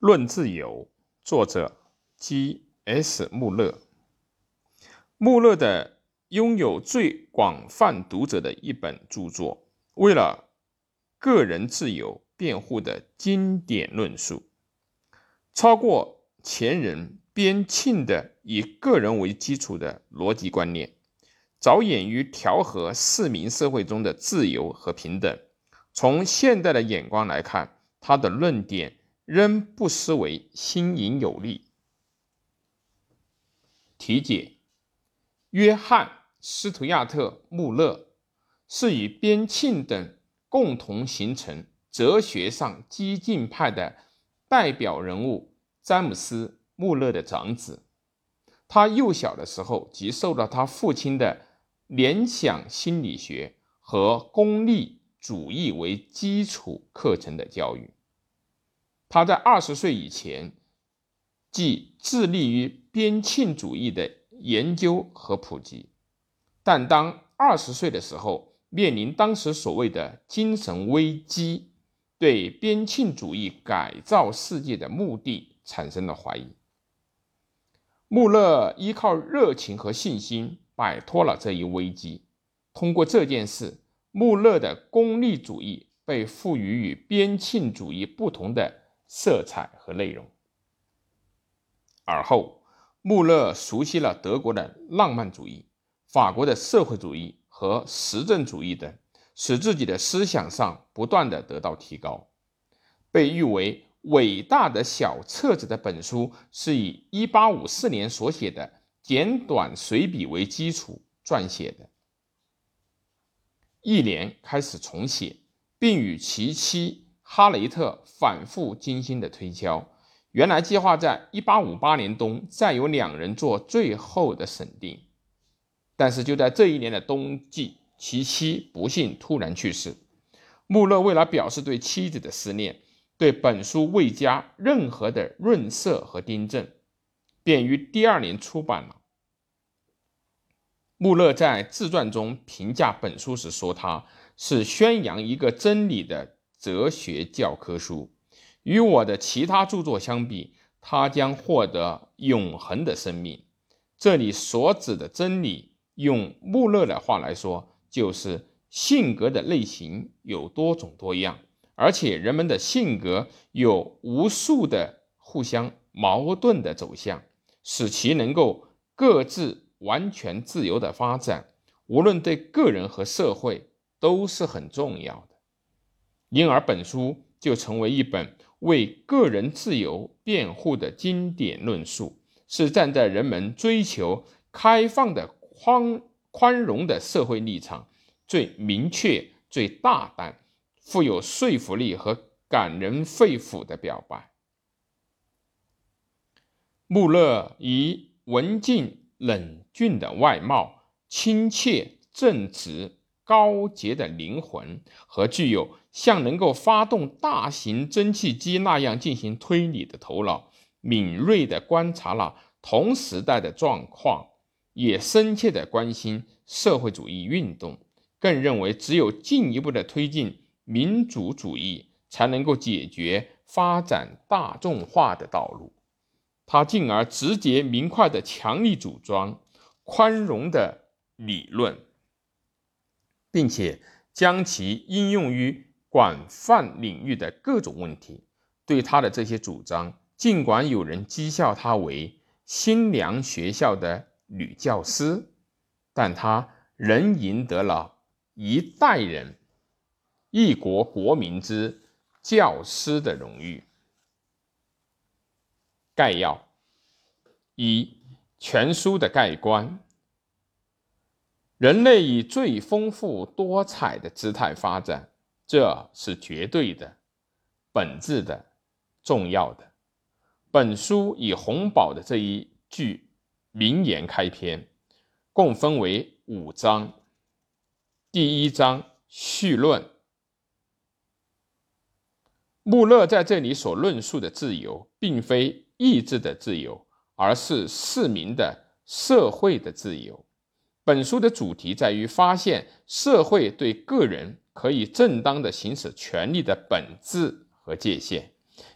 论自由》，作者 G.S. 穆勒。穆勒的拥有最广泛读者的一本著作，为了个人自由辩护的经典论述，超过前人边沁的以个人为基础的逻辑观念。着眼于调和市民社会中的自由和平等。从现代的眼光来看，他的论点仍不失为新颖有力。题解：约翰·斯图亚特·穆勒是与边沁等共同形成哲学上激进派的代表人物詹姆斯·穆勒的长子。他幼小的时候即受到他父亲的。联想心理学和功利主义为基础课程的教育。他在二十岁以前，即致力于边沁主义的研究和普及。但当二十岁的时候，面临当时所谓的精神危机，对边沁主义改造世界的目的产生了怀疑。穆勒依靠热情和信心。摆脱了这一危机。通过这件事，穆勒的功利主义被赋予与边沁主义不同的色彩和内容。而后，穆勒熟悉了德国的浪漫主义、法国的社会主义和实证主义等，使自己的思想上不断的得到提高。被誉为伟大的小册子的本书，是以1854年所写的。简短随笔为基础撰写的，一年开始重写，并与其妻哈雷特反复精心的推敲。原来计划在一八五八年冬再由两人做最后的审定，但是就在这一年的冬季，其妻不幸突然去世。穆勒为了表示对妻子的思念，对本书未加任何的润色和订正，便于第二年出版了。穆勒在自传中评价本书时说：“它是宣扬一个真理的哲学教科书。与我的其他著作相比，它将获得永恒的生命。这里所指的真理，用穆勒的话来说，就是性格的类型有多种多样，而且人们的性格有无数的互相矛盾的走向，使其能够各自。”完全自由的发展，无论对个人和社会都是很重要的，因而本书就成为一本为个人自由辩护的经典论述，是站在人们追求开放的宽宽容的社会立场最明确、最大胆、富有说服力和感人肺腑的表白。穆勒以文静。冷峻的外貌、亲切、正直、高洁的灵魂和具有像能够发动大型蒸汽机那样进行推理的头脑，敏锐地观察了同时代的状况，也深切地关心社会主义运动，更认为只有进一步的推进民主主义，才能够解决发展大众化的道路。他进而直接明快地强力主张宽容的理论，并且将其应用于广泛领域的各种问题。对他的这些主张，尽管有人讥笑他为新娘学校的女教师，但他仍赢得了一代人、一国国民之教师的荣誉。概要：一、全书的概观。人类以最丰富多彩的姿态发展，这是绝对的、本质的、重要的。本书以洪堡的这一句名言开篇，共分为五章。第一章序论。穆勒在这里所论述的自由，并非。意志的自由，而是市民的社会的自由。本书的主题在于发现社会对个人可以正当的行使权利的本质和界限，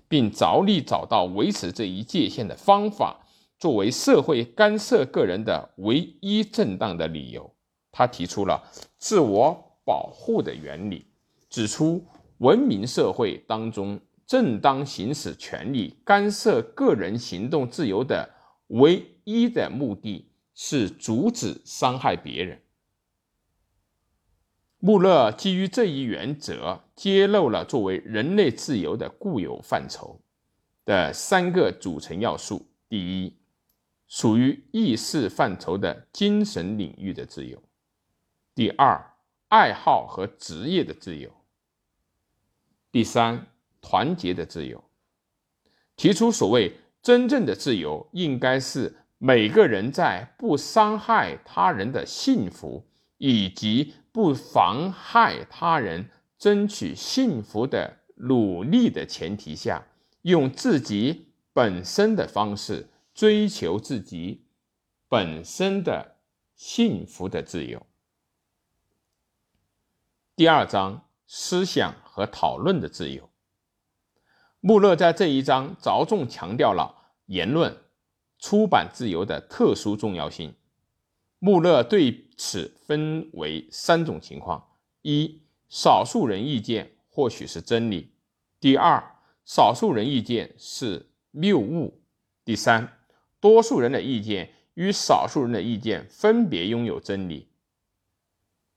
并着力找到维持这一界限的方法，作为社会干涉个人的唯一正当的理由。他提出了自我保护的原理，指出文明社会当中正当行使权利干涉个人行动自由的唯一的目的是阻止伤害别人。穆勒基于这一原则，揭露了作为人类自由的固有范畴的三个组成要素：第一，属于意识范畴的精神领域的自由；第二，爱好和职业的自由；第三，团结的自由。提出所谓真正的自由，应该是每个人在不伤害他人的幸福以及。不妨害他人争取幸福的努力的前提下，用自己本身的方式追求自己本身的幸福的自由。第二章思想和讨论的自由。穆勒在这一章着重强调了言论、出版自由的特殊重要性。穆勒对此分为三种情况：一、少数人意见或许是真理；第二，少数人意见是谬误；第三，多数人的意见与少数人的意见分别拥有真理。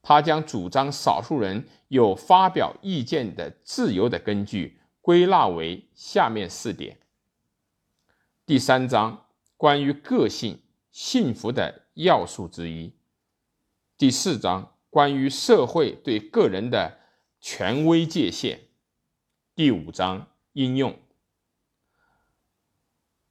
他将主张少数人有发表意见的自由的根据归纳为下面四点。第三章关于个性幸福的。要素之一。第四章关于社会对个人的权威界限。第五章应用。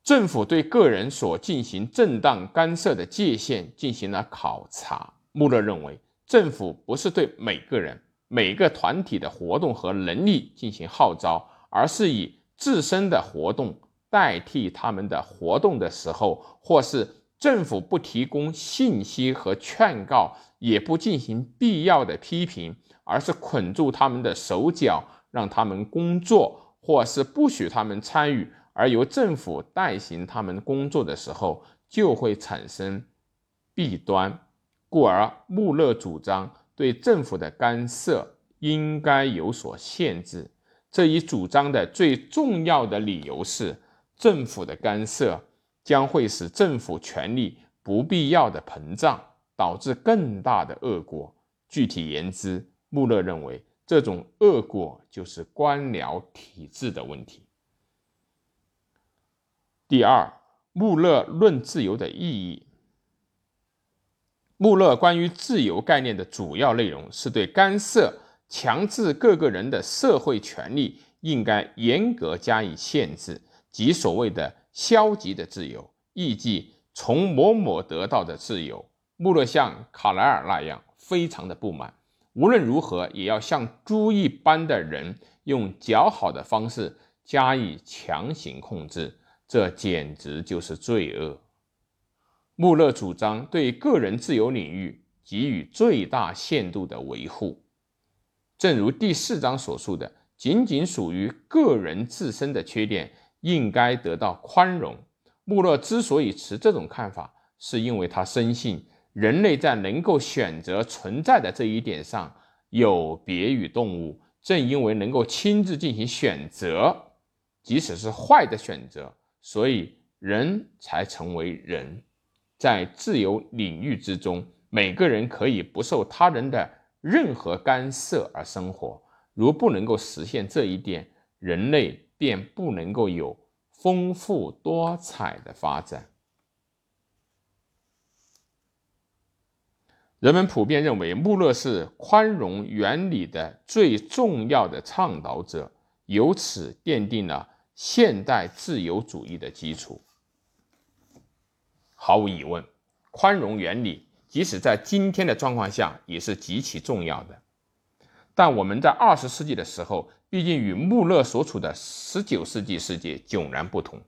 政府对个人所进行正当干涉的界限进行了考察。穆勒认为，政府不是对每个人、每个团体的活动和能力进行号召，而是以自身的活动代替他们的活动的时候，或是。政府不提供信息和劝告，也不进行必要的批评，而是捆住他们的手脚，让他们工作，或是不许他们参与，而由政府代行他们工作的时候，就会产生弊端。故而，穆勒主张对政府的干涉应该有所限制。这一主张的最重要的理由是，政府的干涉。将会使政府权力不必要的膨胀，导致更大的恶果。具体言之，穆勒认为这种恶果就是官僚体制的问题。第二，穆勒论自由的意义。穆勒关于自由概念的主要内容是对干涉、强制各个人的社会权利应该严格加以限制，即所谓的。消极的自由，亦即从某某得到的自由。穆勒像卡莱尔那样，非常的不满。无论如何，也要像猪一般的人，用较好的方式加以强行控制。这简直就是罪恶。穆勒主张对个人自由领域给予最大限度的维护。正如第四章所述的，仅仅属于个人自身的缺点。应该得到宽容。穆勒之所以持这种看法，是因为他深信人类在能够选择存在的这一点上有别于动物。正因为能够亲自进行选择，即使是坏的选择，所以人才成为人。在自由领域之中，每个人可以不受他人的任何干涉而生活。如不能够实现这一点，人类。便不能够有丰富多彩的发展。人们普遍认为，穆勒是宽容原理的最重要的倡导者，由此奠定了现代自由主义的基础。毫无疑问，宽容原理即使在今天的状况下也是极其重要的。但我们在二十世纪的时候，毕竟与穆勒所处的十九世纪世界迥然不同。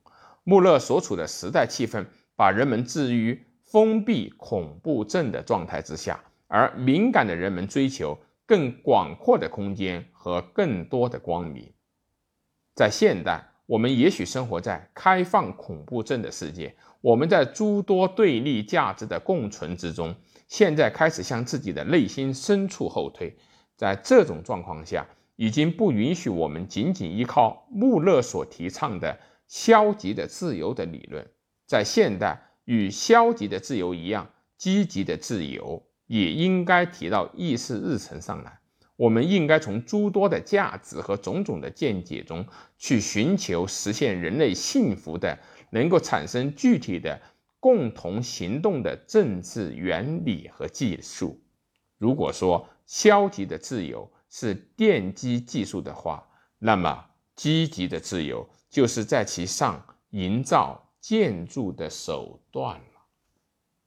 穆勒所处的时代气氛把人们置于封闭恐怖症的状态之下，而敏感的人们追求更广阔的空间和更多的光明。在现代，我们也许生活在开放恐怖症的世界，我们在诸多对立价值的共存之中，现在开始向自己的内心深处后退。在这种状况下，已经不允许我们仅仅依靠穆勒所提倡的消极的自由的理论。在现代，与消极的自由一样，积极的自由也应该提到议事日程上来。我们应该从诸多的价值和种种的见解中，去寻求实现人类幸福的、能够产生具体的共同行动的政治原理和技术。如果说消极的自由是奠基技术的话，那么积极的自由就是在其上营造建筑的手段了。